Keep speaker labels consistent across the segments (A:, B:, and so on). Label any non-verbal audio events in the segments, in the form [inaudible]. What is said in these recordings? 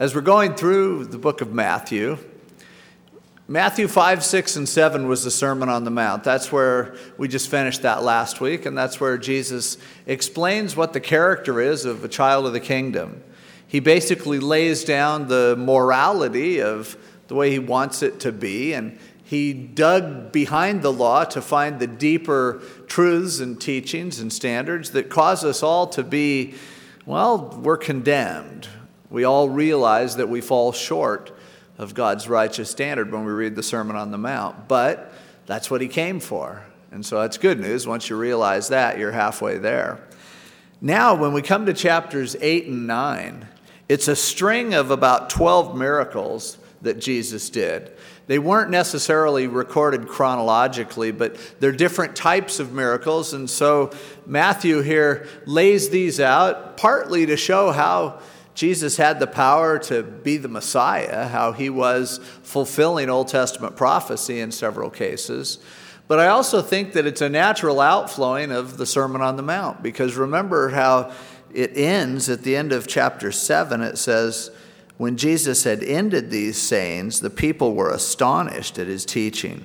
A: as we're going through the book of Matthew, Matthew 5, 6, and 7 was the Sermon on the Mount. That's where we just finished that last week, and that's where Jesus explains what the character is of a child of the kingdom. He basically lays down the morality of the way he wants it to be, and he dug behind the law to find the deeper truths and teachings and standards that cause us all to be, well, we're condemned. We all realize that we fall short of God's righteous standard when we read the Sermon on the Mount. But that's what he came for. And so that's good news. Once you realize that, you're halfway there. Now, when we come to chapters 8 and 9, it's a string of about 12 miracles that Jesus did. They weren't necessarily recorded chronologically, but they're different types of miracles. And so Matthew here lays these out partly to show how Jesus had the power to be the Messiah, how he was fulfilling Old Testament prophecy in several cases. But I also think that it's a natural outflowing of the Sermon on the Mount, because remember how it ends at the end of chapter 7. It says, When Jesus had ended these sayings, the people were astonished at his teaching,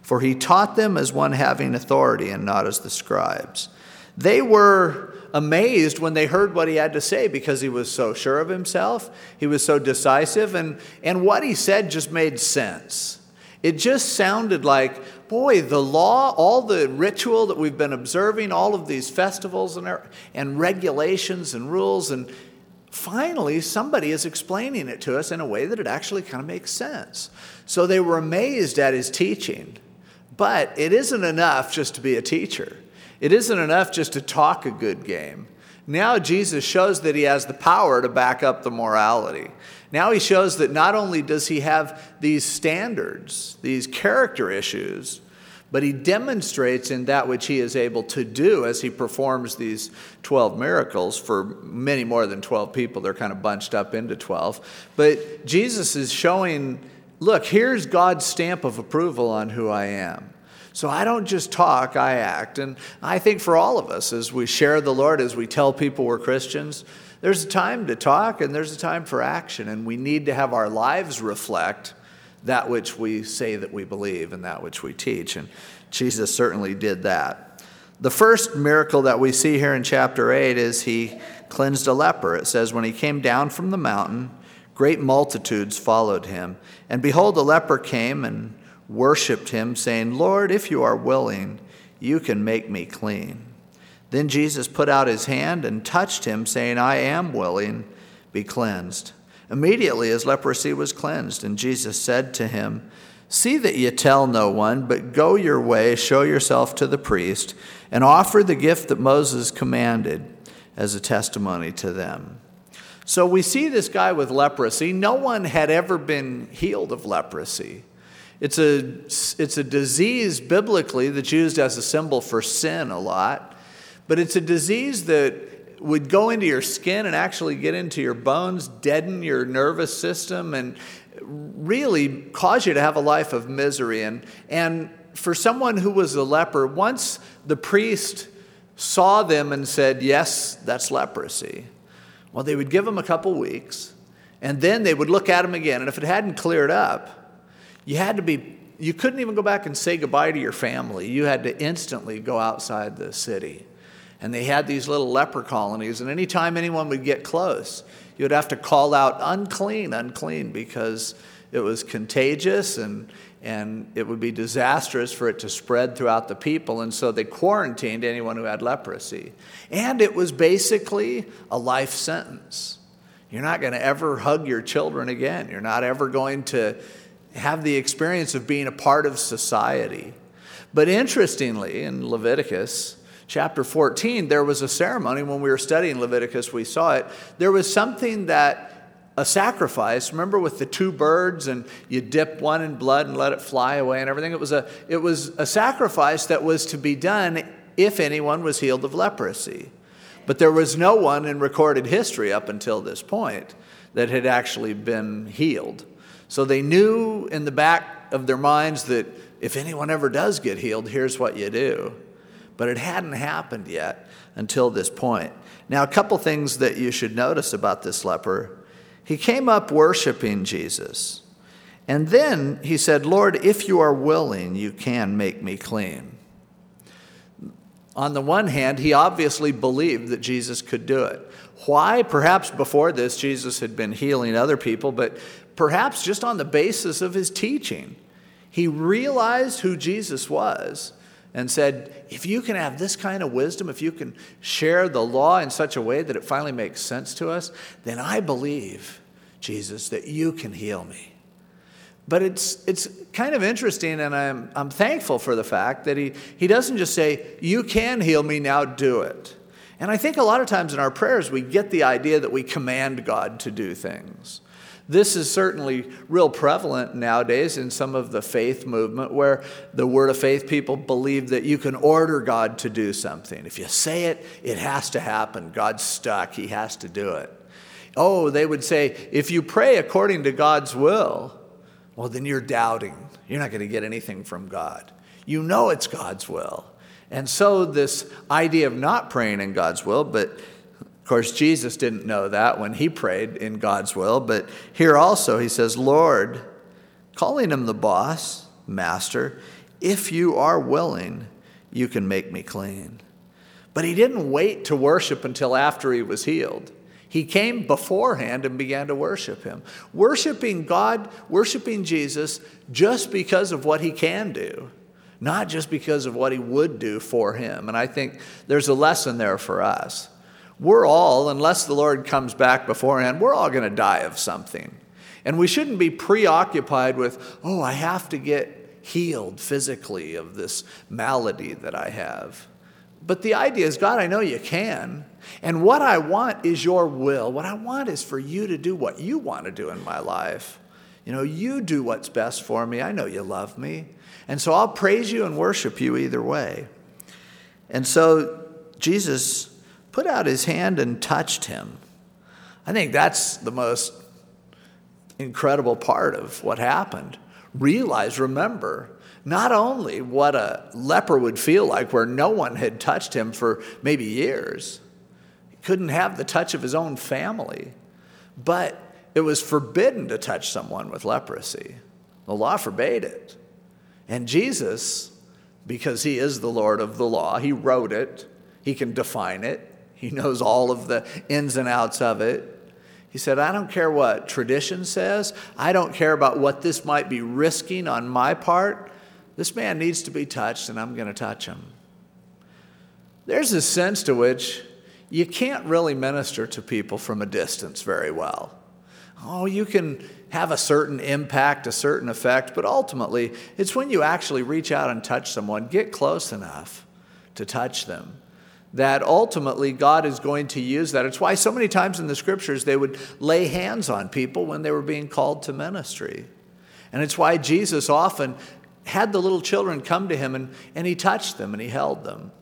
A: for he taught them as one having authority and not as the scribes. They were amazed when they heard what he had to say because he was so sure of himself, he was so decisive, and, and what he said just made sense. It just sounded like, boy, the law, all the ritual that we've been observing, all of these festivals and, and regulations and rules, and finally somebody is explaining it to us in a way that it actually kind of makes sense. So they were amazed at his teaching. But it isn't enough just to be a teacher. It isn't enough just to talk a good game. Now Jesus shows that he has the power to back up the morality. Now he shows that not only does he have these standards, these character issues, but he demonstrates in that which he is able to do as he performs these 12 miracles for many more than 12 people. They're kind of bunched up into 12. But Jesus is showing look, here's God's stamp of approval on who I am. So I don't just talk, I act. And I think for all of us, as we share the Lord, as we tell people we're Christians, there's a time to talk and there's a time for action. And we need to have our lives reflect that which we say that we believe and that which we teach. And Jesus certainly did that. The first miracle that we see here in chapter 8 is he cleansed a leper. It says, When he came down from the mountain, great multitudes followed him. And behold, a leper came and worshiped him, saying, Lord, if you are willing, you can make me clean. Then Jesus put out his hand and touched him, saying, I am willing, be cleansed. Immediately his leprosy was cleansed, and Jesus said to him, See that you tell no one, but go your way, show yourself to the priest, and offer the gift that Moses commanded as a testimony to them. So we see this guy with leprosy. No one had ever been healed of leprosy. It's a, it's a disease biblically that's used as a symbol for sin a lot, but it's a disease that would go into your skin and actually get into your bones, deaden your nervous system, and really cause you to have a life of misery. And, and for someone who was a leper, once the priest saw them and said, Yes, that's leprosy, well, they would give them a couple weeks, and then they would look at them again. And if it hadn't cleared up, you had to be, you couldn't even go back and say goodbye to your family. You had to instantly go outside the city. And they had these little leper colonies, and anytime anyone would get close, you would have to call out unclean, unclean, because it was contagious and, and it would be disastrous for it to spread throughout the people. And so they quarantined anyone who had leprosy. And it was basically a life sentence. You're not going to ever hug your children again. You're not ever going to have the experience of being a part of society. But interestingly, in Leviticus chapter 14, there was a ceremony. When we were studying Leviticus, we saw it. There was something that a sacrifice. Remember with the two birds and you dip one in blood and let it fly away and everything? It was a it was a sacrifice that was to be done if anyone was healed of leprosy. But there was no one in recorded history up until this point that had actually been healed so they knew in the back of their minds that if anyone ever does get healed, here's what you do. But it hadn't happened yet until this point. Now, a couple things that you should notice about this leper he came up worshiping Jesus. And then he said, Lord, if you are willing, you can make me clean. On the one hand, he obviously believed that Jesus could do it. Why? Perhaps before this, Jesus had been healing other people, but perhaps just on the basis of his teaching. He realized who Jesus was and said, If you can have this kind of wisdom, if you can share the law in such a way that it finally makes sense to us, then I believe, Jesus, that you can heal me. But it's, it's kind of interesting, and I'm, I'm thankful for the fact that he, he doesn't just say, You can heal me, now do it. And I think a lot of times in our prayers, we get the idea that we command God to do things. This is certainly real prevalent nowadays in some of the faith movement where the word of faith people believe that you can order God to do something. If you say it, it has to happen. God's stuck, He has to do it. Oh, they would say, if you pray according to God's will, well, then you're doubting. You're not going to get anything from God. You know it's God's will. And so, this idea of not praying in God's will, but course, Jesus didn't know that when he prayed in God's will, but here also he says, Lord, calling him the boss, master, if you are willing, you can make me clean. But he didn't wait to worship until after he was healed. He came beforehand and began to worship him. Worshiping God, worshiping Jesus just because of what he can do, not just because of what he would do for him. And I think there's a lesson there for us we're all, unless the Lord comes back beforehand, we're all going to die of something. And we shouldn't be preoccupied with, oh, I have to get healed physically of this malady that I have. But the idea is, God, I know you can. And what I want is your will. What I want is for you to do what you want to do in my life. You know, you do what's best for me. I know you love me. And so I'll praise you and worship you either way. And so Jesus put out his hand and touched him. I think that's the most incredible part of what happened. Realize, remember, not only what a leper would feel like, where no one had touched him for maybe years, he couldn't have the touch of his own family, but it was forbidden to touch someone with leprosy. The law forbade it. And Jesus, because he is the Lord of the law, he wrote it, he can define it, he knows all of the ins and outs of it. He said, I don't care what tradition says. I don't care about what this might be risking on my part. This man needs to be touched, and I'm going to touch him. There's a sense to which you can't really minister to people from a distance very well. Oh, you can have a certain impact, a certain effect, but ultimately, it's when you actually reach out and touch someone, get close enough to touch them that ultimately God is going to use that. It's why so many times in the scriptures they would lay hands on people when they were being called to ministry. And it's why Jesus often had the little children come to him and, and he touched them and he held them.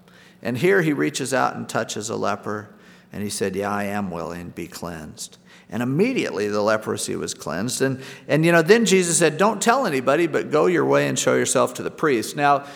A: And here he reaches out and touches a leper and he said, Yeah, I am willing, be cleansed. And immediately the leprosy was cleansed. And, and you know, then Jesus said, Don't tell anybody, but go your way and show yourself to the priest. Now,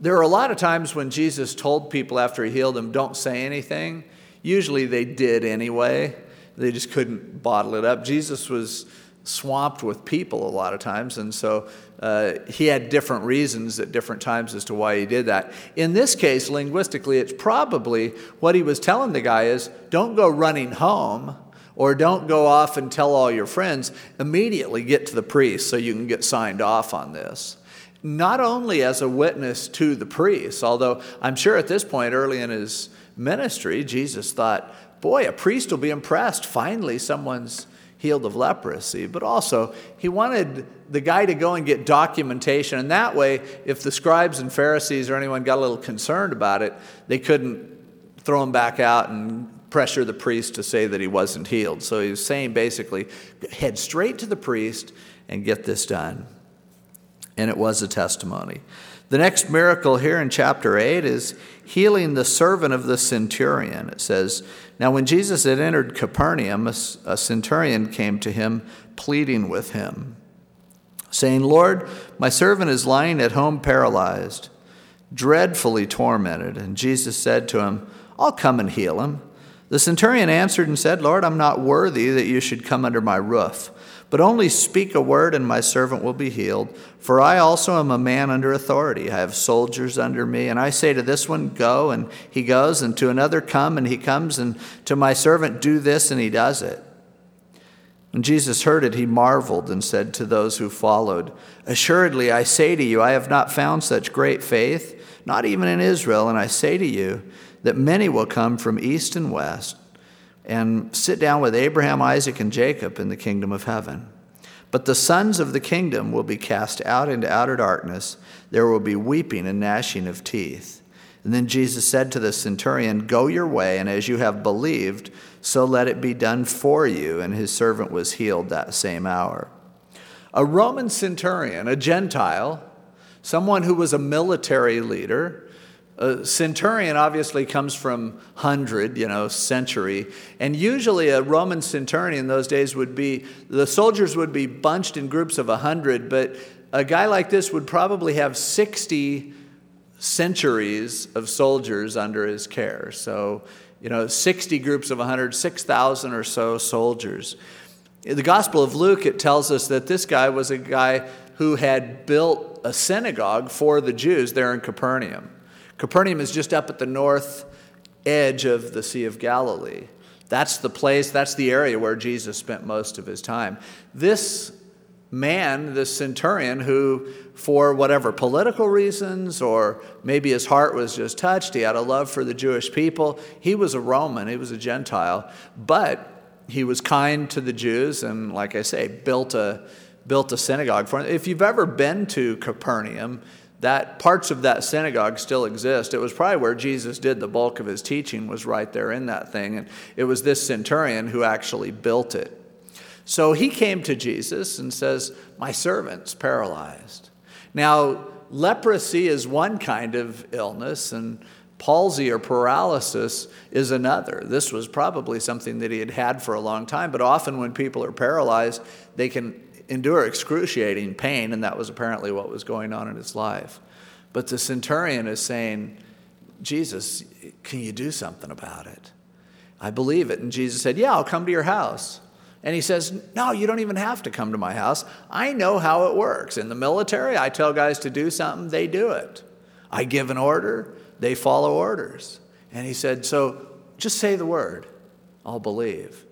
A: there are a lot of times when Jesus told people after he healed them, don't say anything. Usually they did anyway, they just couldn't bottle it up. Jesus was swamped with people a lot of times, and so uh, he had different reasons at different times as to why he did that. In this case, linguistically, it's probably what he was telling the guy is don't go running home or don't go off and tell all your friends. Immediately get to the priest so you can get signed off on this not only as a witness to the priests, although I'm sure at this point early in his ministry, Jesus thought, boy, a priest will be impressed. Finally, someone's healed of leprosy. But also, he wanted the guy to go and get documentation. And that way, if the scribes and Pharisees or anyone got a little concerned about it, they couldn't throw him back out and pressure the priest to say that he wasn't healed. So he was saying basically, head straight to the priest and get this done and it was a testimony. The next miracle here in chapter 8 is healing the servant of the centurion. It says, Now when Jesus had entered Capernaum, a, a centurion came to him, pleading with him, saying, Lord, my servant is lying at home paralyzed, dreadfully tormented. And Jesus said to him, I'll come and heal him. The centurion answered and said, Lord, I'm not worthy that you should come under my roof, but only speak a word and my servant will be healed. For I also am a man under authority. I have soldiers under me, and I say to this one, Go, and he goes, and to another, Come, and he comes, and to my servant, Do this, and he does it. When Jesus heard it, he marveled and said to those who followed, Assuredly, I say to you, I have not found such great faith, not even in Israel, and I say to you, that many will come from east and west and sit down with Abraham, Isaac, and Jacob in the kingdom of heaven. But the sons of the kingdom will be cast out into outer darkness. There will be weeping and gnashing of teeth. And then Jesus said to the centurion, Go your way, and as you have believed, so let it be done for you. And his servant was healed that same hour. A Roman centurion, a Gentile, someone who was a military leader, a centurion obviously comes from hundred, you know, century. And usually a Roman centurion in those days would be, the soldiers would be bunched in groups of a hundred, but a guy like this would probably have 60 centuries of soldiers under his care. So, you know, 60 groups of 100, 6,000 or so soldiers. In the Gospel of Luke, it tells us that this guy was a guy who had built a synagogue for the Jews there in Capernaum. Capernaum is just up at the north edge of the Sea of Galilee. That's the place, that's the area where Jesus spent most of his time. This man, this centurion, who, for whatever political reasons, or maybe his heart was just touched, he had a love for the Jewish people, he was a Roman, he was a Gentile, but he was kind to the Jews and, like I say, built a, built a synagogue for them. If you've ever been to Capernaum, that parts of that synagogue still exist. It was probably where Jesus did the bulk of his teaching was right there in that thing. And it was this centurion who actually built it. So he came to Jesus and says, My servant's paralyzed. Now, leprosy is one kind of illness, and palsy or paralysis is another. This was probably something that he had had for a long time, but often when people are paralyzed, they can endure excruciating pain, and that was apparently what was going on in his life. But the centurion is saying, Jesus, can you do something about it? I believe it. And Jesus said, Yeah, I'll come to your house. And he says, No, you don't even have to come to my house. I know how it works. In the military, I tell guys to do something, they do it. I give an order, they follow orders. And he said, So just say the word, I'll believe.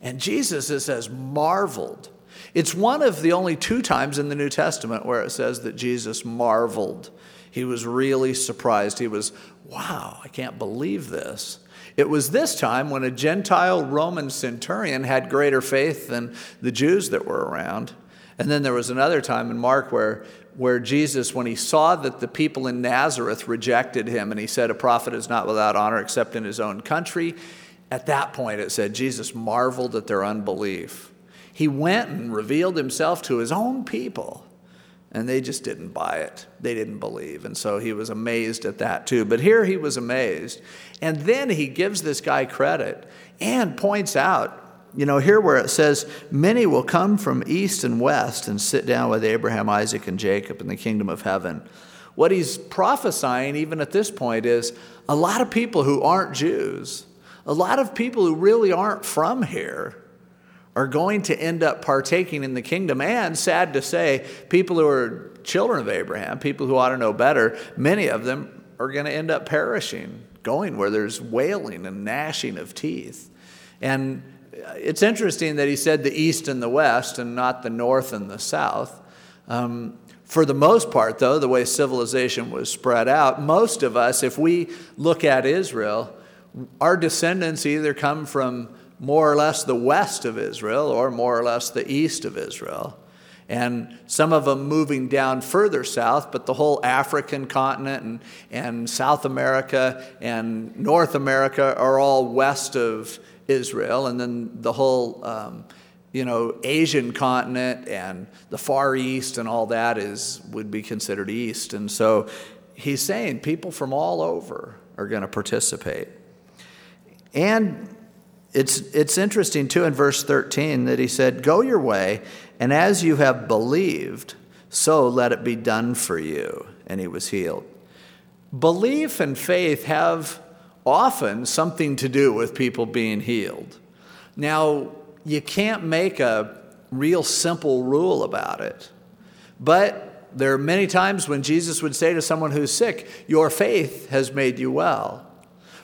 A: And Jesus, it says, marveled it's one of the only two times in the New Testament where it says that Jesus marveled. He was really surprised. He was, wow, I can't believe this. It was this time when a Gentile Roman centurion had greater faith than the Jews that were around. And then there was another time in Mark where, where Jesus, when he saw that the people in Nazareth rejected him, and he said, A prophet is not without honor except in his own country, at that point it said, Jesus marveled at their unbelief he went and revealed himself to his own people. And they just didn't buy it. They didn't believe. And so he was amazed at that too. But here he was amazed. And then he gives this guy credit and points out, you know, here where it says, Many will come from east and west and sit down with Abraham, Isaac, and Jacob in the kingdom of heaven. What he's prophesying, even at this point, is a lot of people who aren't Jews, a lot of people who really aren't from here are going to end up partaking in the kingdom. And sad to say, people who are children of Abraham, people who ought to know better, many of them are going to end up perishing, going where there's wailing and gnashing of teeth. And it's interesting that he said the east and the west and not the north and the south. Um, for the most part, though, the way civilization was spread out, most of us, if we look at Israel, our descendants either come from more or less the west of Israel or more or less the east of Israel. And some of them moving down further south, but the whole African continent and, and South America and North America are all west of Israel. And then the whole, um, you know, Asian continent and the Far East and all that is, would be considered east. And so he's saying people from all over are going to participate. And it's, it's interesting, too, in verse 13 that he said, Go your way, and as you have believed, so let it be done for you. And he was healed. Belief and faith have often something to do with people being healed. Now, you can't make a real simple rule about it, but there are many times when Jesus would say to someone who's sick, Your faith has made you well.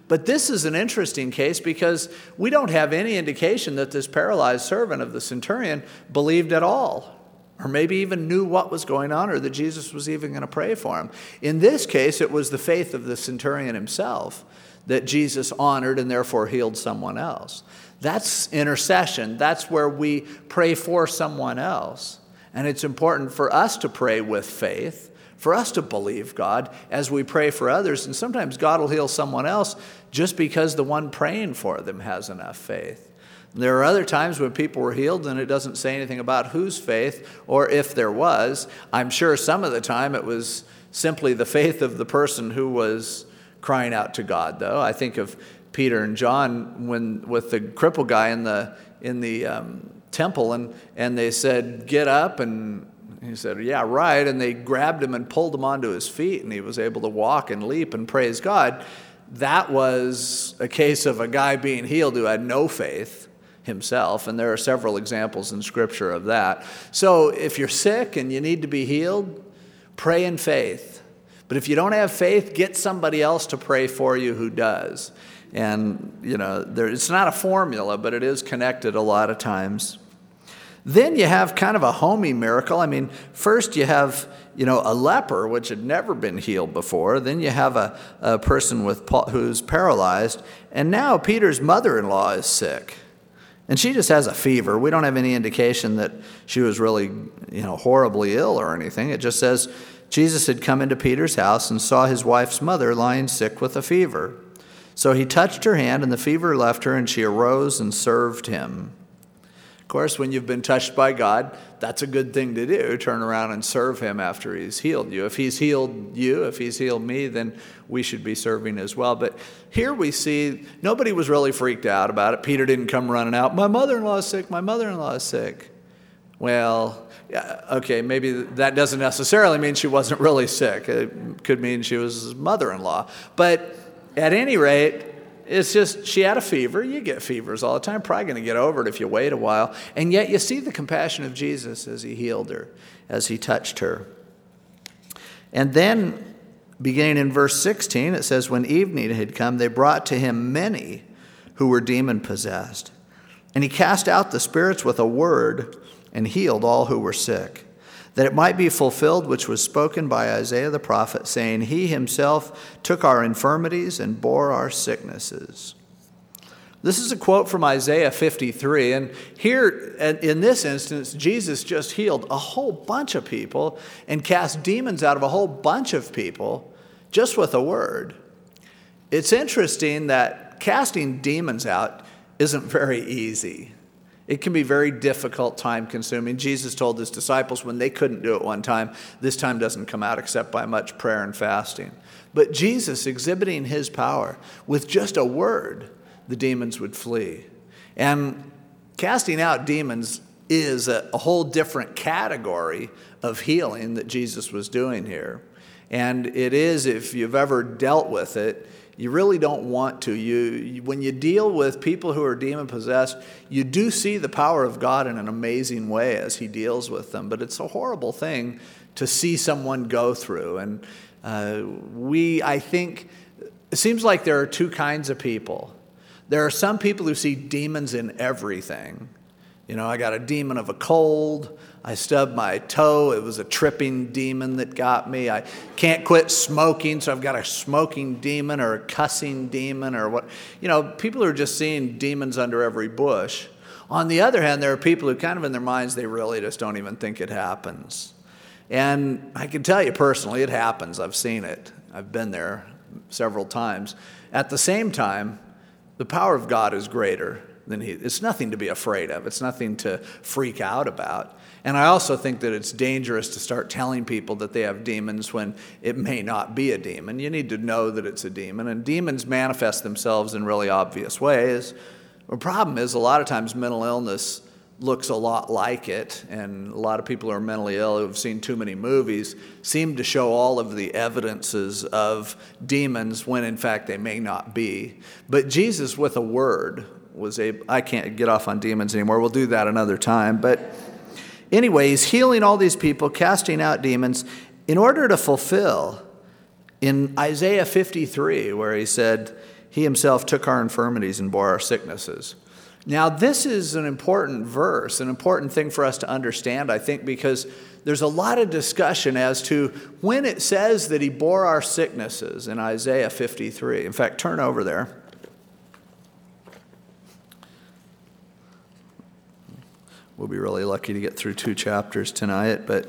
A: But this is an interesting case because we don't have any indication that this paralyzed servant of the centurion believed at all, or maybe even knew what was going on, or that Jesus was even going to pray for him. In this case, it was the faith of the centurion himself that Jesus honored and therefore healed someone else. That's intercession. That's where we pray for someone else. And it's important for us to pray with faith for us to believe God as we pray for others. And sometimes God will heal someone else just because the one praying for them has enough faith. There are other times when people were healed and it doesn't say anything about whose faith or if there was. I'm sure some of the time it was simply the faith of the person who was crying out to God, though. I think of Peter and John when with the crippled guy in the in the um, temple and and they said, "Get up and he said, Yeah, right. And they grabbed him and pulled him onto his feet, and he was able to walk and leap and praise God. That was a case of a guy being healed who had no faith himself, and there are several examples in Scripture of that. So if you're sick and you need to be healed, pray in faith. But if you don't have faith, get somebody else to pray for you who does. And, you know, there, it's not a formula, but it is connected a lot of times. Then you have kind of a homey miracle. I mean, first you have, you know, a leper, which had never been healed before. Then you have a, a person with, who's paralyzed. And now Peter's mother in law is sick. And she just has a fever. We don't have any indication that she was really, you know, horribly ill or anything. It just says Jesus had come into Peter's house and saw his wife's mother lying sick with a fever. So he touched her hand, and the fever left her, and she arose and served him. Course, when you've been touched by God, that's a good thing to do. Turn around and serve Him after He's healed you. If He's healed you, if He's healed me, then we should be serving as well. But here we see nobody was really freaked out about it. Peter didn't come running out, My mother in law is sick, my mother in law is sick. Well, okay, maybe that doesn't necessarily mean she wasn't really sick. It could mean she was mother in law. But at any rate, it's just she had a fever. You get fevers all the time. Probably going to get over it if you wait a while. And yet you see the compassion of Jesus as he healed her, as he touched her. And then, beginning in verse 16, it says, When evening had come, they brought to him many who were demon possessed. And he cast out the spirits with a word and healed all who were sick that it might be fulfilled which was spoken by Isaiah the prophet, saying, He himself took our infirmities and bore our sicknesses. This is a quote from Isaiah 53. And here, in this instance, Jesus just healed a whole bunch of people and cast demons out of a whole bunch of people just with a word. It's interesting that casting demons out isn't very easy. It can be very difficult, time consuming. Jesus told his disciples when they couldn't do it one time, this time doesn't come out except by much prayer and fasting. But Jesus exhibiting his power with just a word, the demons would flee. And casting out demons is a, a whole different category of healing that Jesus was doing here. And it is, if you've ever dealt with it, you really don't want to. You, when you deal with people who are demon possessed, you do see the power of God in an amazing way as He deals with them. But it's a horrible thing to see someone go through. And uh, we, I think, it seems like there are two kinds of people. There are some people who see demons in everything. You know, I got a demon of a cold. I stubbed my toe. It was a tripping demon that got me. I can't quit smoking, so I've got a smoking demon or a cussing demon or what. You know, people are just seeing demons under every bush. On the other hand, there are people who kind of in their minds, they really just don't even think it happens. And I can tell you personally, it happens. I've seen it, I've been there several times. At the same time, the power of God is greater than he. It's nothing to be afraid of, it's nothing to freak out about. And I also think that it's dangerous to start telling people that they have demons when it may not be a demon. You need to know that it's a demon. And demons manifest themselves in really obvious ways. The problem is, a lot of times, mental illness looks a lot like it, and a lot of people who are mentally ill who have seen too many movies seem to show all of the evidences of demons when in fact they may not be. But Jesus, with a word, was able, I can't get off on demons anymore. We'll do that another time. But anyway, he's healing all these people, casting out demons in order to fulfill in Isaiah 53, where he said, He himself took our infirmities and bore our sicknesses. Now, this is an important verse, an important thing for us to understand, I think, because there's a lot of discussion as to when it says that he bore our sicknesses in Isaiah 53. In fact, turn over there. We'll be really lucky to get through two chapters tonight, but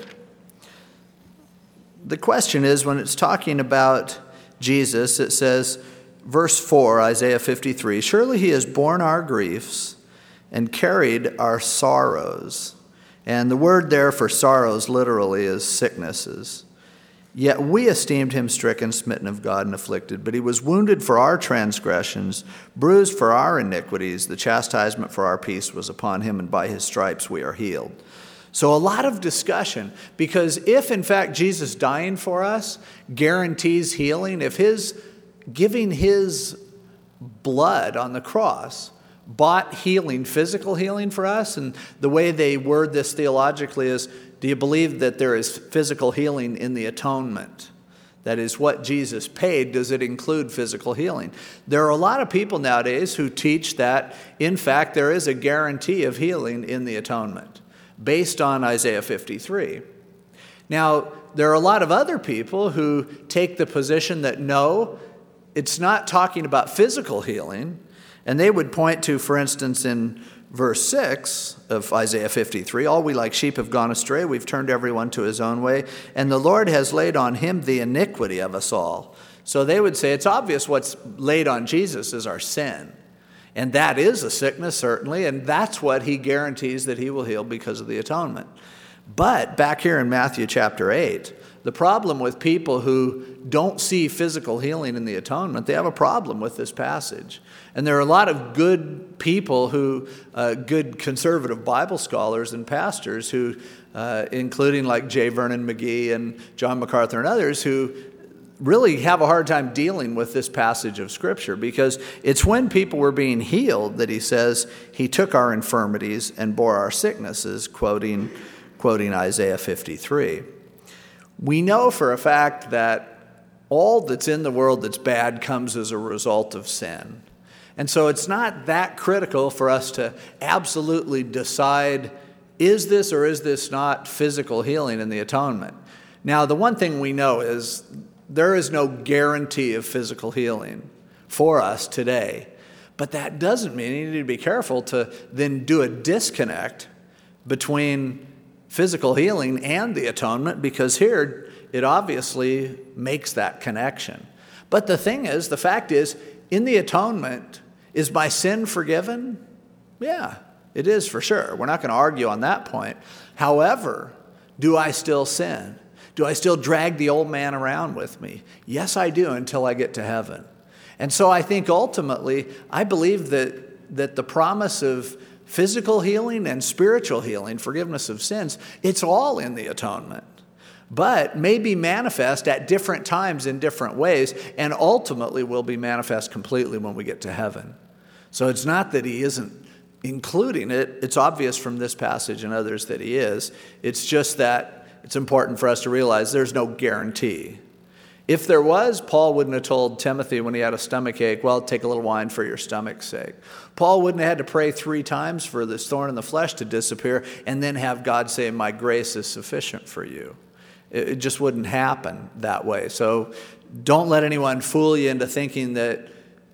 A: the question is when it's talking about Jesus, it says, verse 4, Isaiah 53 Surely he has borne our griefs and carried our sorrows. And the word there for sorrows literally is sicknesses. Yet we esteemed him stricken, smitten of God, and afflicted. But he was wounded for our transgressions, bruised for our iniquities. The chastisement for our peace was upon him, and by his stripes we are healed. So, a lot of discussion because if in fact Jesus dying for us guarantees healing, if his giving his blood on the cross bought healing, physical healing for us, and the way they word this theologically is do you believe that there is physical healing in the atonement? That is what Jesus paid. Does it include physical healing? There are a lot of people nowadays who teach that, in fact, there is a guarantee of healing in the atonement based on Isaiah 53. Now, there are a lot of other people who take the position that no, it's not talking about physical healing. And they would point to, for instance, in verse 6 of Isaiah 53 All we like sheep have gone astray, we've turned everyone to his own way, and the Lord has laid on him the iniquity of us all. So they would say it's obvious what's laid on Jesus is our sin. And that is a sickness, certainly, and that's what he guarantees that he will heal because of the atonement. But back here in Matthew chapter 8, the problem with people who don't see physical healing in the atonement, they have a problem with this passage. And there are a lot of good people who, uh, good conservative Bible scholars and pastors who, uh, including like J. Vernon McGee and John MacArthur and others, who really have a hard time dealing with this passage of Scripture because it's when people were being healed that he says, He took our infirmities and bore our sicknesses, quoting, quoting Isaiah 53. We know for a fact that all that's in the world that's bad comes as a result of sin. And so it's not that critical for us to absolutely decide is this or is this not physical healing in the atonement? Now, the one thing we know is there is no guarantee of physical healing for us today. But that doesn't mean you need to be careful to then do a disconnect between physical healing and the atonement because here it obviously makes that connection. But the thing is, the fact is, in the atonement, is my sin forgiven? Yeah, it is for sure. We're not going to argue on that point. However, do I still sin? Do I still drag the old man around with me? Yes, I do until I get to heaven. And so I think ultimately, I believe that, that the promise of physical healing and spiritual healing, forgiveness of sins, it's all in the atonement. But may be manifest at different times in different ways, and ultimately will be manifest completely when we get to heaven. So it's not that he isn't including it, it's obvious from this passage and others that he is. It's just that it's important for us to realize there's no guarantee. If there was, Paul wouldn't have told Timothy when he had a stomach ache, well, take a little wine for your stomach's sake. Paul wouldn't have had to pray three times for this thorn in the flesh to disappear and then have God say, My grace is sufficient for you. It just wouldn't happen that way. So don't let anyone fool you into thinking that,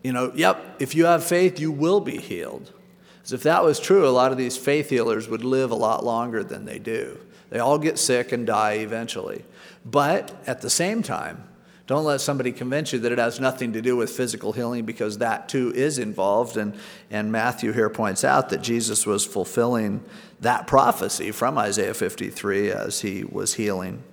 A: you know, yep, if you have faith, you will be healed. Because if that was true, a lot of these faith healers would live a lot longer than they do. They all get sick and die eventually. But at the same time, don't let somebody convince you that it has nothing to do with physical healing because that too is involved. And, and Matthew here points out that Jesus was fulfilling that prophecy from Isaiah 53 as he was healing.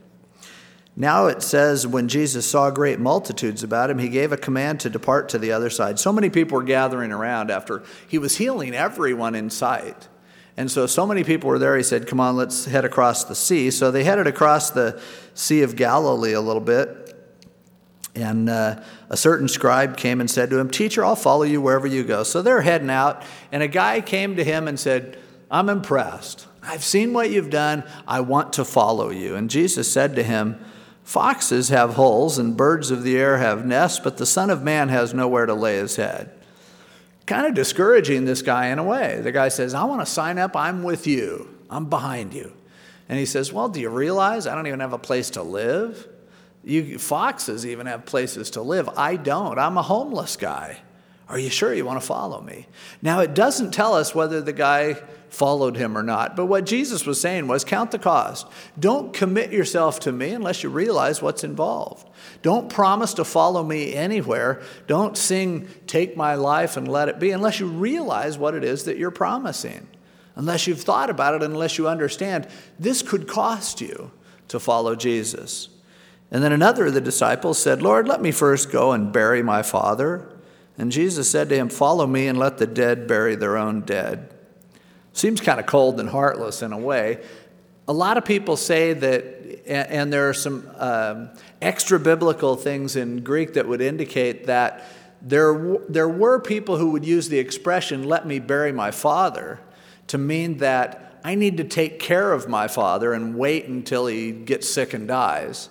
A: Now it says, when Jesus saw great multitudes about him, he gave a command to depart to the other side. So many people were gathering around after he was healing everyone in sight. And so, so many people were there, he said, Come on, let's head across the sea. So they headed across the Sea of Galilee a little bit. And uh, a certain scribe came and said to him, Teacher, I'll follow you wherever you go. So they're heading out, and a guy came to him and said, I'm impressed. I've seen what you've done. I want to follow you. And Jesus said to him, Foxes have holes and birds of the air have nests, but the Son of Man has nowhere to lay his head. Kind of discouraging this guy in a way. The guy says, I want to sign up. I'm with you, I'm behind you. And he says, Well, do you realize I don't even have a place to live? You foxes even have places to live. I don't. I'm a homeless guy. Are you sure you want to follow me? Now, it doesn't tell us whether the guy followed him or not, but what Jesus was saying was count the cost. Don't commit yourself to me unless you realize what's involved. Don't promise to follow me anywhere. Don't sing, Take my life and let it be, unless you realize what it is that you're promising. Unless you've thought about it, unless you understand this could cost you to follow Jesus. And then another of the disciples said, Lord, let me first go and bury my father. And Jesus said to him, Follow me and let the dead bury their own dead. Seems kind of cold and heartless in a way. A lot of people say that, and there are some um, extra biblical things in Greek that would indicate that there, there were people who would use the expression, let me bury my father, to mean that I need to take care of my father and wait until he gets sick and dies.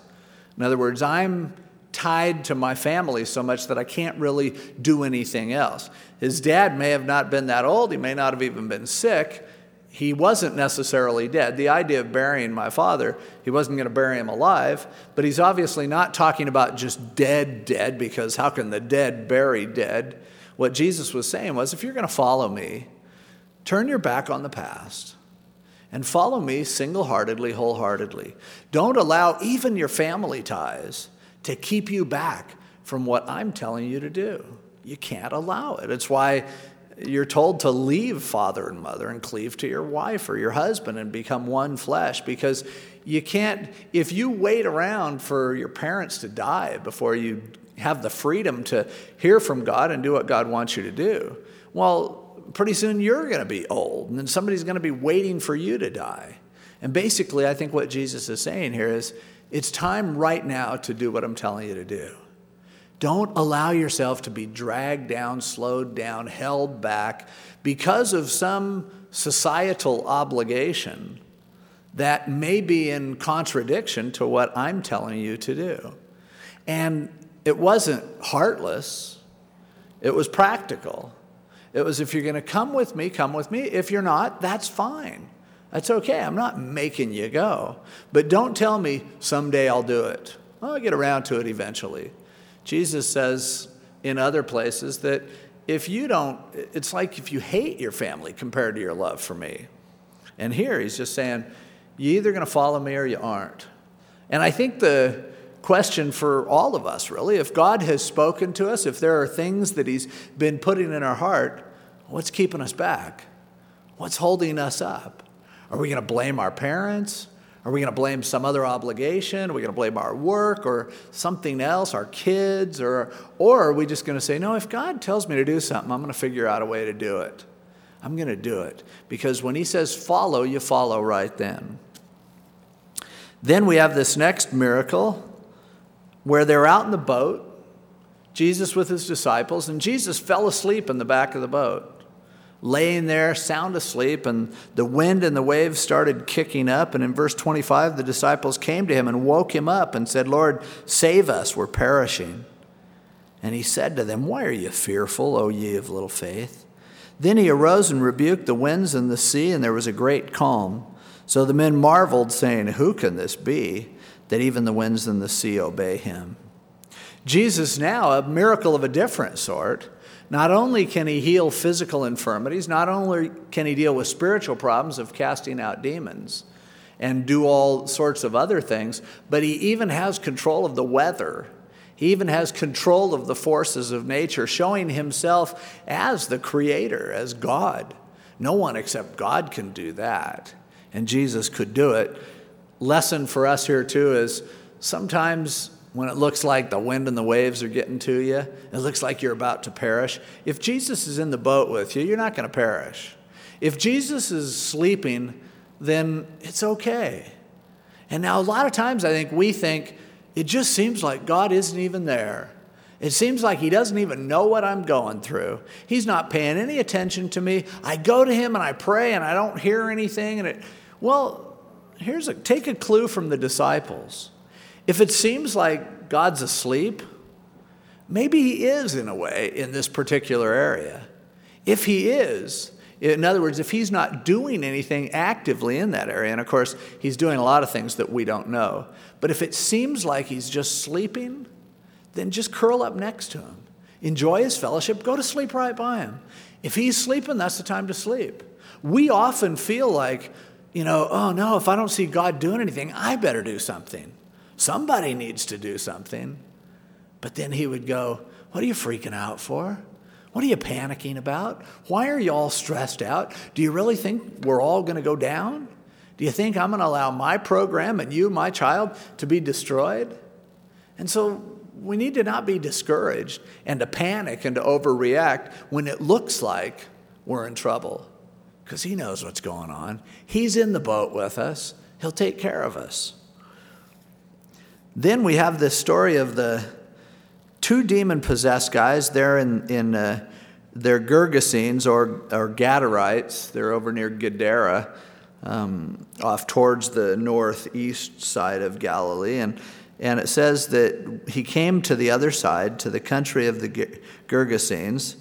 A: In other words, I'm tied to my family so much that I can't really do anything else. His dad may have not been that old, he may not have even been sick. He wasn't necessarily dead. The idea of burying my father, he wasn't going to bury him alive, but he's obviously not talking about just dead, dead, because how can the dead bury dead? What Jesus was saying was if you're going to follow me, turn your back on the past and follow me single heartedly, wholeheartedly. Don't allow even your family ties to keep you back from what I'm telling you to do. You can't allow it. It's why you're told to leave father and mother and cleave to your wife or your husband and become one flesh because you can't, if you wait around for your parents to die before you have the freedom to hear from God and do what God wants you to do, well, pretty soon you're going to be old and then somebody's going to be waiting for you to die. And basically, I think what Jesus is saying here is it's time right now to do what I'm telling you to do. Don't allow yourself to be dragged down, slowed down, held back because of some societal obligation that may be in contradiction to what I'm telling you to do. And it wasn't heartless, it was practical. It was if you're going to come with me, come with me. If you're not, that's fine. That's okay. I'm not making you go. But don't tell me someday I'll do it. I'll get around to it eventually. Jesus says in other places that if you don't, it's like if you hate your family compared to your love for me. And here he's just saying, you're either going to follow me or you aren't. And I think the question for all of us, really, if God has spoken to us, if there are things that he's been putting in our heart, what's keeping us back? What's holding us up? Are we going to blame our parents? Are we going to blame some other obligation? Are we going to blame our work or something else, our kids? Or, or are we just going to say, no, if God tells me to do something, I'm going to figure out a way to do it? I'm going to do it. Because when He says follow, you follow right then. Then we have this next miracle where they're out in the boat, Jesus with his disciples, and Jesus fell asleep in the back of the boat laying there sound asleep, and the wind and the waves started kicking up. And in verse 25, the disciples came to him and woke him up and said, Lord, save us, we're perishing. And he said to them, Why are you fearful, O ye of little faith? Then he arose and rebuked the winds and the sea, and there was a great calm. So the men marveled, saying, Who can this be, that even the winds and the sea obey him? Jesus, now, a miracle of a different sort, not only can he heal physical infirmities, not only can he deal with spiritual problems of casting out demons and do all sorts of other things, but he even has control of the weather. He even has control of the forces of nature, showing himself as the creator, as God. No one except God can do that, and Jesus could do it. Lesson for us here, too, is sometimes when it looks like the wind and the waves are getting to you, it looks like you're about to perish. If Jesus is in the boat with you, you're not going to perish. If Jesus is sleeping, then it's okay. And now, a lot of times, I think we think it just seems like God isn't even there. It seems like He doesn't even know what I'm going through. He's not paying any attention to me. I go to Him and I pray and I don't hear anything. And it, well, here's a take a clue from the disciples. If it seems like God's asleep, maybe He is in a way in this particular area. If He is, in other words, if he's not doing anything actively in that area, and of course, he's doing a lot of things that we don't know, but if it seems like he's just sleeping, then just curl up next to him. Enjoy his fellowship, go to sleep right by him. If he's sleeping, that's the time to sleep. We often feel like, you know, oh no, if I don't see God doing anything, I better do something. Somebody needs to do something. But then he would go, What are you freaking out for? What are you panicking about? Why are you all stressed out? Do you really think we're all going to go down? Do you think I'm going to allow my program and you, my child, to be destroyed? And so we need to not be discouraged and to panic and to overreact when it looks like we're in trouble because He knows what's going on. He's in the boat with us, He'll take care of us. Then we have this story of the two demon possessed guys. They're in, in uh, they're Gergesenes or, or Gadarites. They're over near Gadara, um, off towards the northeast side of Galilee. And, and it says that he came to the other side, to the country of the Gergesenes.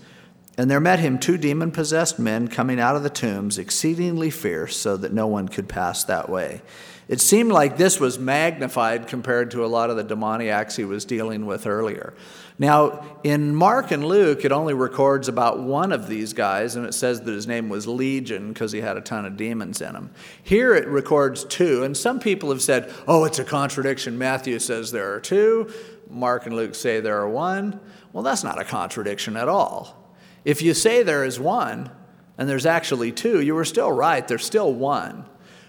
A: And there met him two demon possessed men coming out of the tombs, exceedingly fierce, so that no one could pass that way. It seemed like this was magnified compared to a lot of the demoniacs he was dealing with earlier. Now, in Mark and Luke, it only records about one of these guys, and it says that his name was Legion because he had a ton of demons in him. Here it records two, and some people have said, oh, it's a contradiction. Matthew says there are two, Mark and Luke say there are one. Well, that's not a contradiction at all. If you say there is one, and there's actually two, you were still right, there's still one.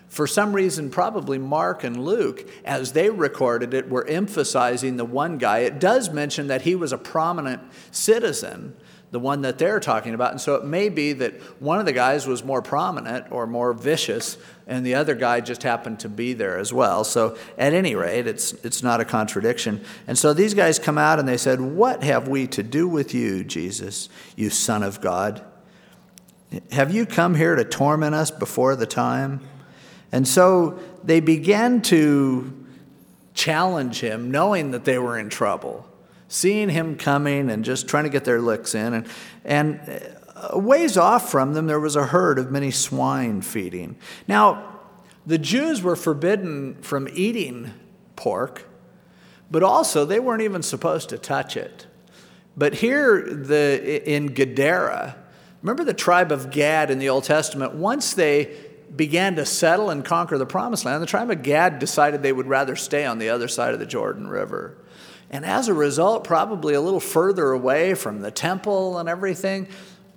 A: For some reason, probably Mark and Luke, as they recorded it, were emphasizing the one guy. It does mention that he was a prominent citizen, the one that they're talking about. And so it may be that one of the guys was more prominent or more vicious, and the other guy just happened to be there as well. So at any rate, it's, it's not a contradiction. And so these guys come out and they said, What have we to do with you, Jesus, you Son of God? Have you come here to torment us before the time? And so they began to challenge him, knowing that they were in trouble, seeing him coming and just trying to get their licks in. And, and a ways off from them, there was a herd of many swine feeding. Now, the Jews were forbidden from eating pork, but also they weren't even supposed to touch it. But here the, in Gadara, remember the tribe of Gad in the Old Testament, once they began to settle and conquer the promised land, the tribe of Gad decided they would rather stay on the other side of the Jordan River. And as a result, probably a little further away from the temple and everything,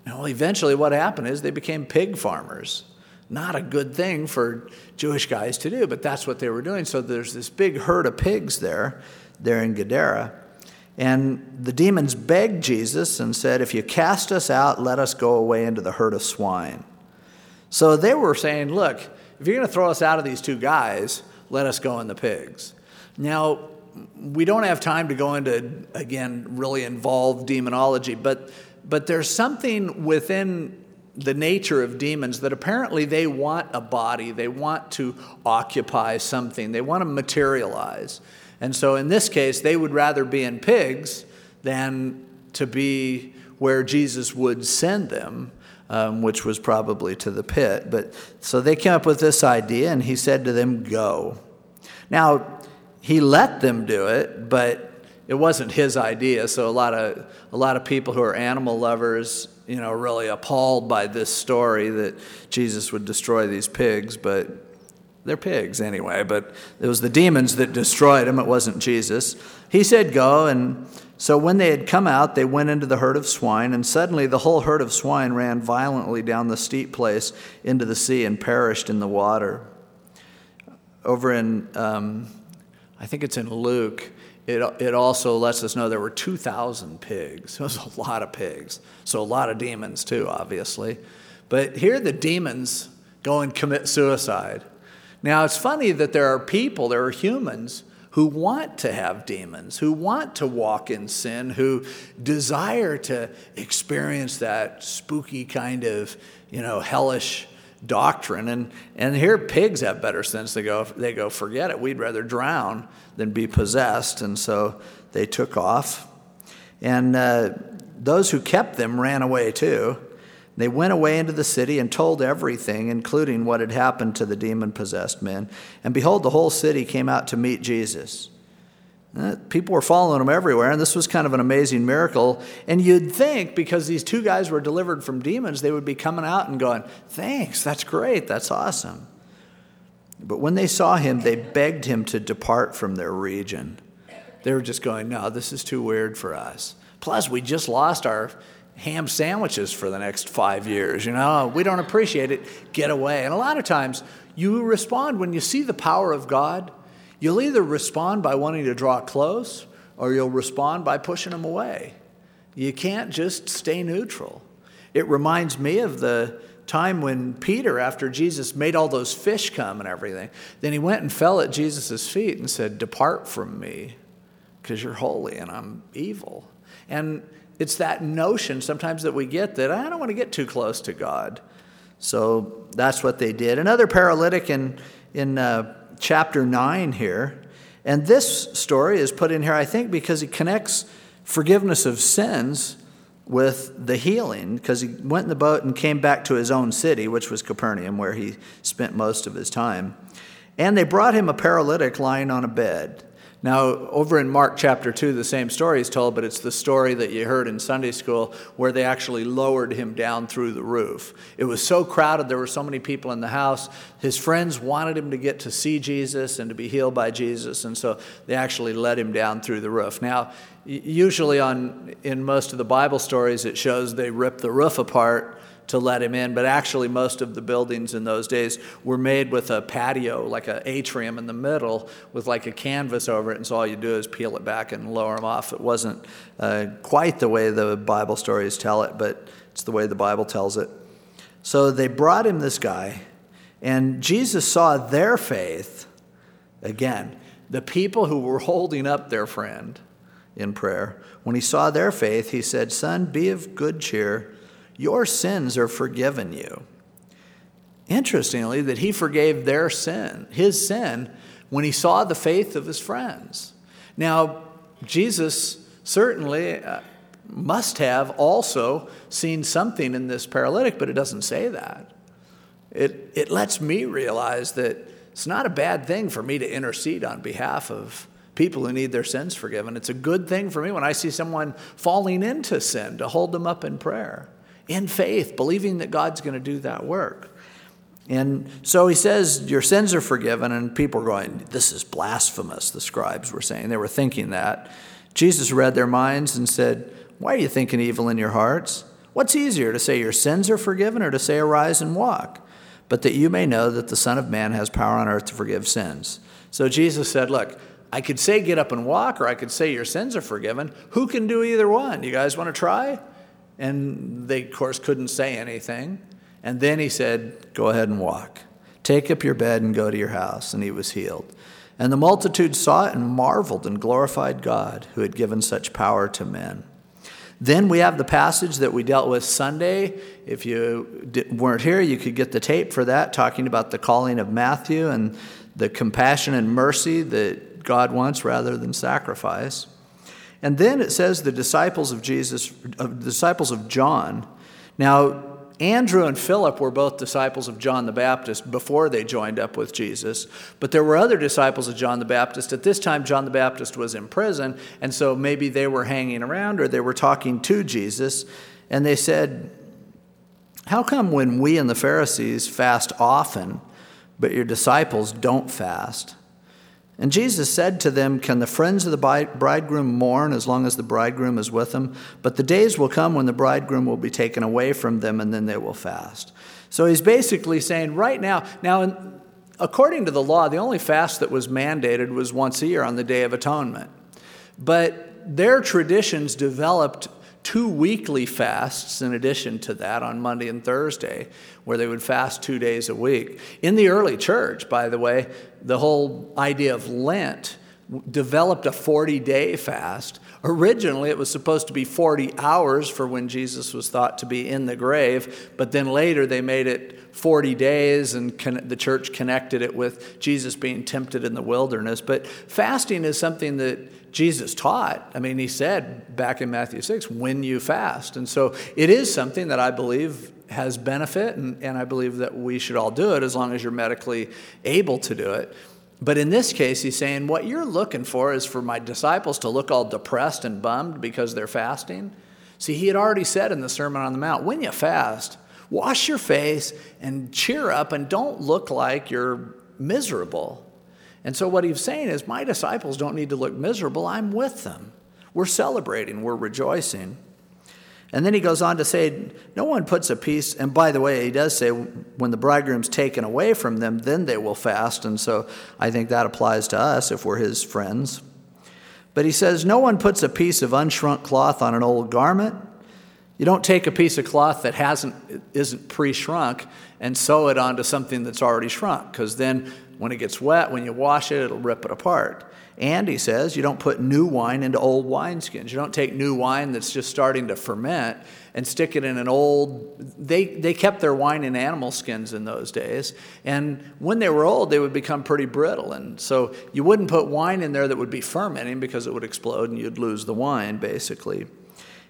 A: well, eventually what happened is they became pig farmers. Not a good thing for Jewish guys to do, but that's what they were doing. So there's this big herd of pigs there, there in Gadara. And the demons begged Jesus and said, If you cast us out, let us go away into the herd of swine. So they were saying, look, if you're going to throw us out of these two guys, let us go in the pigs. Now, we don't have time to go into, again, really involved demonology, but, but there's something within the nature of demons that apparently they want a body, they want to occupy something, they want to materialize. And so in this case, they would rather be in pigs than to be where Jesus would send them um, which was probably to the pit. But so they came up with this idea, and he said to them, Go. Now, he let them do it, but it wasn't his idea. So a lot of a lot of people who are animal lovers, you know, really appalled by this story that Jesus would destroy these pigs, but they're pigs anyway. But it was the demons that destroyed them. It wasn't Jesus. He said, "Go," and so when they had come out, they went into the herd of swine, and suddenly the whole herd of swine ran violently down the steep place into the sea and perished in the water. Over in, um, I think it's in Luke, it, it also lets us know there were 2,000 pigs. [laughs] It was a lot of pigs. So a lot of demons, too, obviously. But here the demons go and commit suicide. Now, it's funny that there are people, there are humans who want to have demons, who want to walk in sin, who desire to experience that spooky kind of, you know, hellish doctrine. And, and here pigs have better sense. They go, they go, forget it. We'd rather drown than be possessed. And so they took off. And uh, those who kept them ran away too. They went away into the city and told everything, including what had happened to the demon possessed men. And behold, the whole city came out to meet Jesus. Uh, people were following him everywhere, and this was kind of an amazing miracle. And you'd think because these two guys were delivered from demons, they would be coming out and going, Thanks, that's great, that's awesome. But when they saw him, they begged him to depart from their region. They were just going, No, this is too weird for us. Plus, we just lost our ham sandwiches for the next five years. You know, we don't appreciate it. Get away. And a lot of times, you respond when you see the power of God You'll either respond by wanting to draw close or you'll respond by pushing them away. You can't just stay neutral. It reminds me of the time when Peter, after Jesus made all those fish come and everything, then he went and fell at Jesus' feet and said, Depart from me, because you're holy and I'm evil. And it's that notion sometimes that we get that I don't want to get too close to God. So that's what they did. Another paralytic in, in uh, chapter 9 here. And this story is put in here, I think, because it connects forgiveness of sins with the healing, because he went in the boat and came back to his own city, which was Capernaum, where he spent most of his time. And they brought him a paralytic lying on a bed. Now, over in Mark chapter 2, the same story is told, but it's the story that you heard in Sunday school where they actually lowered him down through the roof. It was so crowded, there were so many people in the house. His friends wanted him to get to see Jesus and to be healed by Jesus, and so they actually let him down through the roof. Now, usually on in most of the Bible stories, it shows they rip the roof apart to let him in, but actually, most of the buildings in those days were made with a patio, like an atrium in the middle, with like a canvas over it, and so all you do is peel it back and lower him off. It wasn't uh, quite the way the Bible stories tell it, but it's the way the Bible tells it. So they brought him this guy, and Jesus saw their faith. Again, the people who were holding up their friend in prayer, when he saw their faith, he said, Son, be of good cheer your sins are forgiven you. Interestingly, that he forgave their sin, his sin, when he saw the faith of his friends. Now, Jesus certainly uh, must have also seen something in this paralytic, but it doesn't say that. It, it lets me realize that it's not a bad thing for me to intercede on behalf of people who need their sins forgiven. It's a good thing for me when I see someone falling into sin to hold them up in prayer in faith, believing that God's going to do that work. And so he says, Your sins are forgiven. And people are going, This is blasphemous, the scribes were saying. They were thinking that. Jesus read their minds and said, Why are you thinking evil in your hearts? What's easier, to say your sins are forgiven or to say arise and walk? But that you may know that the Son of Man has power on earth to forgive sins. So Jesus said, Look, I could say get up and walk, or I could say your sins are forgiven. Who can do either one? You guys want to try? And they, of course, couldn't say anything. And then he said, Go ahead and walk. Take up your bed and go to your house. And he was healed. And the multitude saw it and marveled and glorified God who had given such power to men. Then we have the passage that we dealt with Sunday. If you weren't here, you could get the tape for that, talking about the calling of Matthew and the compassion and mercy that God wants rather than sacrifice. And then it says the disciples of Jesus, uh, disciples of John. Now, Andrew and Philip were both disciples of John the Baptist before they joined up with Jesus. But there were other disciples of John the Baptist. At this time, John the Baptist was in prison, and so maybe they were hanging around or they were talking to Jesus. And they said, How come when we and the Pharisees fast often, but your disciples don't fast? And Jesus said to them, Can the friends of the bridegroom mourn as long as the bridegroom is with them? But the days will come when the bridegroom will be taken away from them, and then they will fast. So he's basically saying, right now, now, according to the law, the only fast that was mandated was once a year on the Day of Atonement. But their traditions developed two weekly fasts in addition to that on Monday and Thursday, where they would fast two days a week. In the early church, by the way, the whole idea of Lent developed a 40 day fast. Originally, it was supposed to be 40 hours for when Jesus was thought to be in the grave, but then later they made it 40 days and the church connected it with Jesus being tempted in the wilderness. But fasting is something that Jesus taught. I mean, he said back in Matthew 6, when you fast. And so it is something that I believe has benefit, and, and I believe that we should all do it as long as you're medically able to do it. But in this case, he's saying, What you're looking for is for my disciples to look all depressed and bummed because they're fasting. See, he had already said in the Sermon on the Mount, when you fast, wash your face and cheer up and don't look like you're miserable. And so, what he's saying is, My disciples don't need to look miserable. I'm with them. We're celebrating, we're rejoicing. And then he goes on to say, No one puts a piece, and by the way, he does say, when the bridegroom's taken away from them, then they will fast. And so I think that applies to us if we're his friends. But he says, No one puts a piece of unshrunk cloth on an old garment. You don't take a piece of cloth that hasn't, isn't pre shrunk and sew it onto something that's already shrunk, because then when it gets wet, when you wash it, it'll rip it apart. And he says, you don't put new wine into old wineskins. You don't take new wine that's just starting to ferment and stick it in an old. They, they kept their wine in animal skins in those days. And when they were old, they would become pretty brittle. And so you wouldn't put wine in there that would be fermenting because it would explode and you'd lose the wine, basically.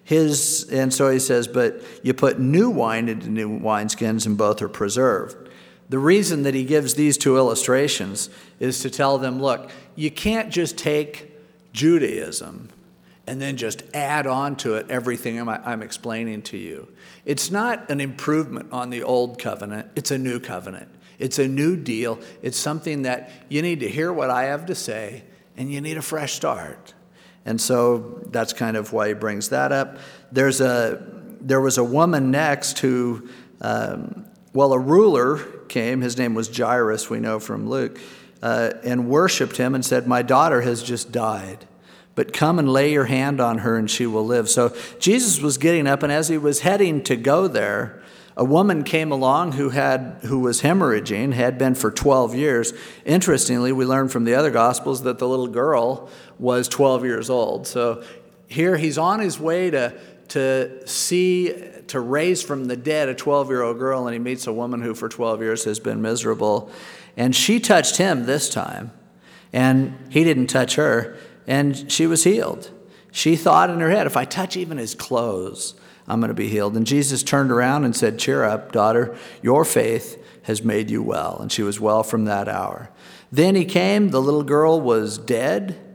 A: His, and so he says, but you put new wine into new wineskins and both are preserved. The reason that he gives these two illustrations is to tell them look, you can't just take Judaism and then just add on to it everything I'm, I'm, explaining to you. It's not an improvement on the old covenant, it's a new covenant. It's a new deal. It's something that you need to hear what I have to say and you need a fresh start. And so that's kind of why he brings that up. There's a, there was a woman next who, um, well, a ruler came, his name was Jairus, we know from Luke, uh, and worshiped him and said, My daughter has just died, but come and lay your hand on her and she will live. So Jesus was getting up, and as he was heading to go there, a woman came along who had who was hemorrhaging had been for 12 years interestingly we learn from the other gospels that the little girl was 12 years old so here he's on his way to to see to raise from the dead a 12 year old girl, and he meets a woman who for 12 years has been miserable. And she touched him this time, and he didn't touch her, and she was healed. She thought in her head, if I touch even his clothes, I'm going to be healed. And Jesus turned around and said, Cheer up, daughter, your faith has made you well. And she was well from that hour. Then he came, the little girl was dead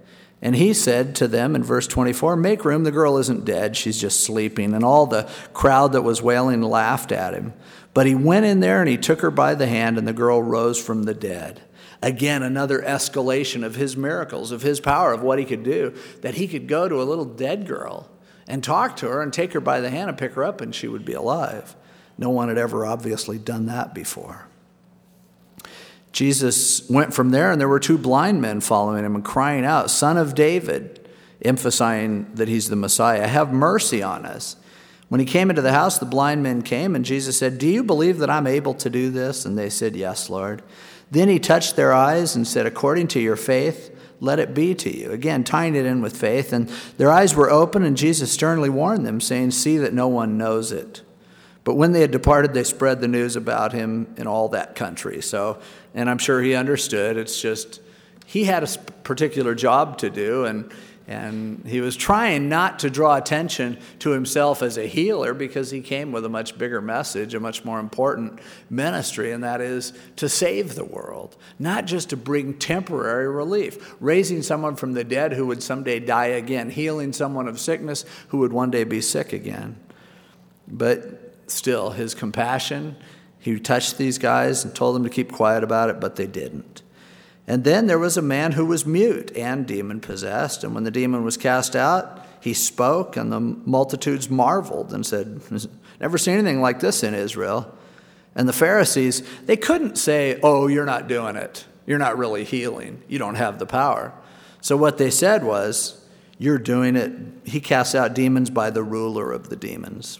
A: and he said to them in verse 24, Make room, the girl isn't dead, she's just sleeping. And all the crowd that was wailing laughed at him. But he went in there and he took her by the hand, and the girl rose from the dead. Again, another escalation of his miracles, of his power, of what he could do, that he could go to a little dead girl and talk to her and take her by the hand and pick her up, and she would be alive. No one had ever obviously done that before. Jesus went from there, and there were two blind men following him and crying out, Son of David, emphasizing that he's the Messiah, have mercy on us. When he came into the house, the blind men came, and Jesus said, Do you believe that I'm able to do this? And they said, Yes, Lord. Then he touched their eyes and said, According to your faith, let it be to you. Again, tying it in with faith. And their eyes were open, and Jesus sternly warned them, saying, See that no one knows it. But when they had departed, they spread the news about him in all that country. So, and I'm sure he understood. It's just he had a particular job to do, and and he was trying not to draw attention to himself as a healer because he came with a much bigger message, a much more important ministry, and that is to save the world, not just to bring temporary relief, raising someone from the dead who would someday die again, healing someone of sickness who would one day be sick again. But still, his compassion, he touched these guys and told them to keep quiet about it, but they didn't. And then there was a man who was mute and demon possessed. And when the demon was cast out, he spoke, and the multitudes marveled and said, [laughs] Never seen anything like this in Israel. And the Pharisees, they couldn't say, Oh, you're not doing it. You're not really healing. You don't have the power. So what they said was, You're doing it. He casts out demons by the ruler of the demons.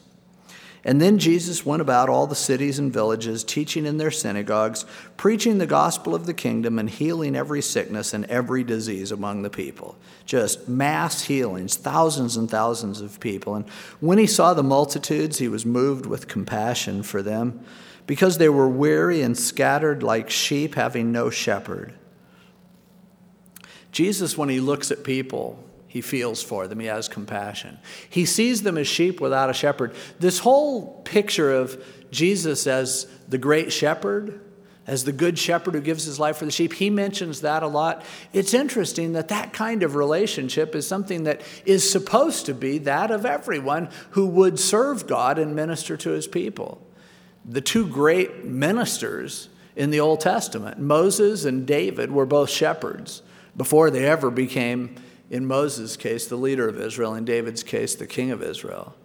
A: And then Jesus went about all the cities and villages, teaching in their synagogues, preaching the gospel of the kingdom, and healing every sickness and every disease among the people. Just mass healings, thousands and thousands of people. And when he saw the multitudes, he was moved with compassion for them, because they were weary and scattered like sheep, having no shepherd. Jesus, when he looks at people, he feels for them. He has compassion. He sees them as sheep without a shepherd. This whole picture of Jesus as the great shepherd, as the good shepherd who gives his life for the sheep, he mentions that a lot. It's interesting that that kind of relationship is something that is supposed to be that of everyone who would serve God and minister to his people. The two great ministers in the Old Testament, Moses and David, were both shepherds before they ever became in Moses' case, the leader of Israel, in David's case, the king of Israel.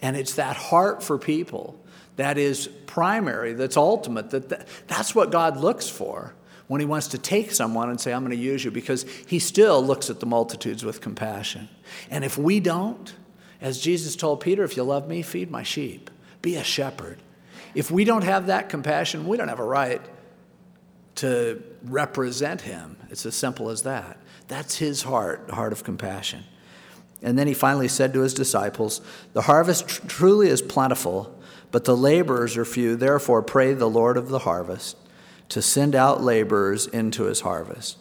A: And it's that heart for people that is primary, that's ultimate, that, that's what God looks for when he wants to take someone and say, I'm going to use you, because he still looks at the multitudes with compassion. And if we don't, as Jesus told Peter, if you love me, feed my sheep, be a shepherd. If we don't have that compassion, we don't have a right to represent him. It's as simple as that. That's his heart, the heart of compassion. And then he finally said to his disciples, The harvest tr- truly is plentiful, but the laborers are few. Therefore, pray the Lord of the harvest to send out laborers into his harvest.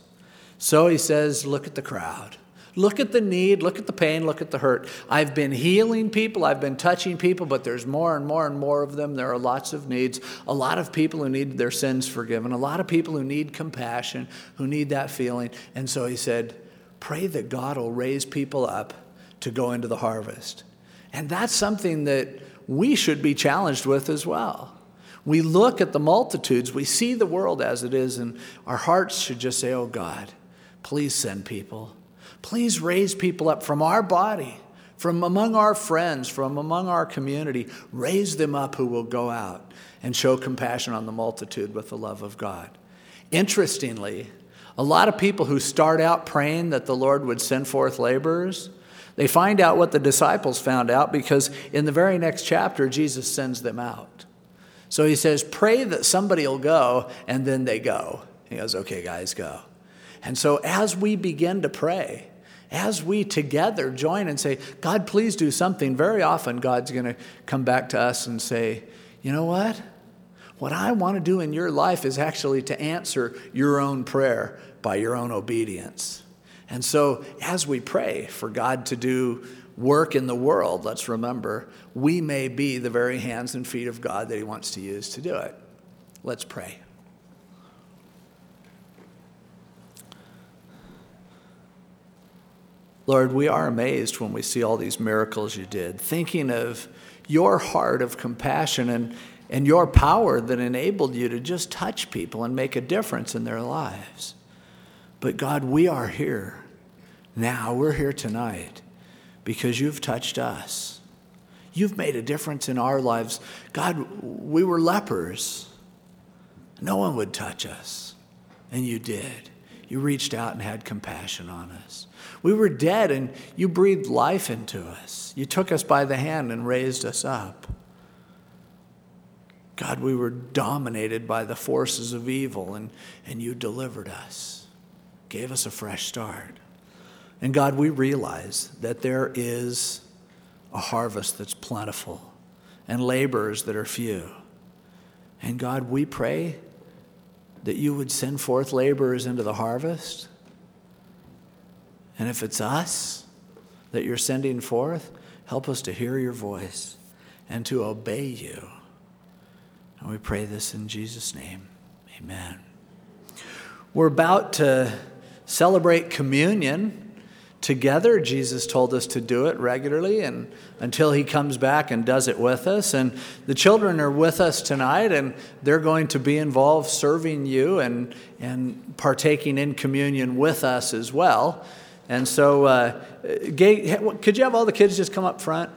A: So he says, Look at the crowd. Look at the need, look at the pain, look at the hurt. I've been healing people, I've been touching people, but there's more and more and more of them. There are lots of needs. A lot of people who need their sins forgiven, a lot of people who need compassion, who need that feeling. And so he said, Pray that God will raise people up to go into the harvest. And that's something that we should be challenged with as well. We look at the multitudes, we see the world as it is, and our hearts should just say, Oh God, please send people. Please raise people up from our body, from among our friends, from among our community. Raise them up who will go out and show compassion on the multitude with the love of God. Interestingly, a lot of people who start out praying that the Lord would send forth laborers, they find out what the disciples found out because in the very next chapter, Jesus sends them out. So he says, Pray that somebody will go, and then they go. He goes, Okay, guys, go. And so as we begin to pray, as we together join and say, God, please do something, very often God's going to come back to us and say, you know what? What I want to do in your life is actually to answer your own prayer by your own obedience. And so, as we pray for God to do work in the world, let's remember, we may be the very hands and feet of God that He wants to use to do it. Let's pray. Lord, we are amazed when we see all these miracles you did, thinking of your heart of compassion and, and your power that enabled you to just touch people and make a difference in their lives. But God, we are here now. We're here tonight because you've touched us. You've made a difference in our lives. God, we were lepers. No one would touch us, and you did. You reached out and had compassion on us. We were dead and you breathed life into us. You took us by the hand and raised us up. God, we were dominated by the forces of evil and, and you delivered us, gave us a fresh start. And God, we realize that there is a harvest that's plentiful and laborers that are few. And God, we pray that you would send forth laborers into the harvest and if it's us that you're sending forth, help us to hear your voice and to obey you. And we pray this in Jesus' name. Amen. We're about to celebrate communion together. Jesus told us to do it regularly and until he comes back and does it with us. And the children are with us tonight and they're going to be involved serving you and, and partaking in communion with us as well. And so, uh, Gay, could you have all the kids just come up front?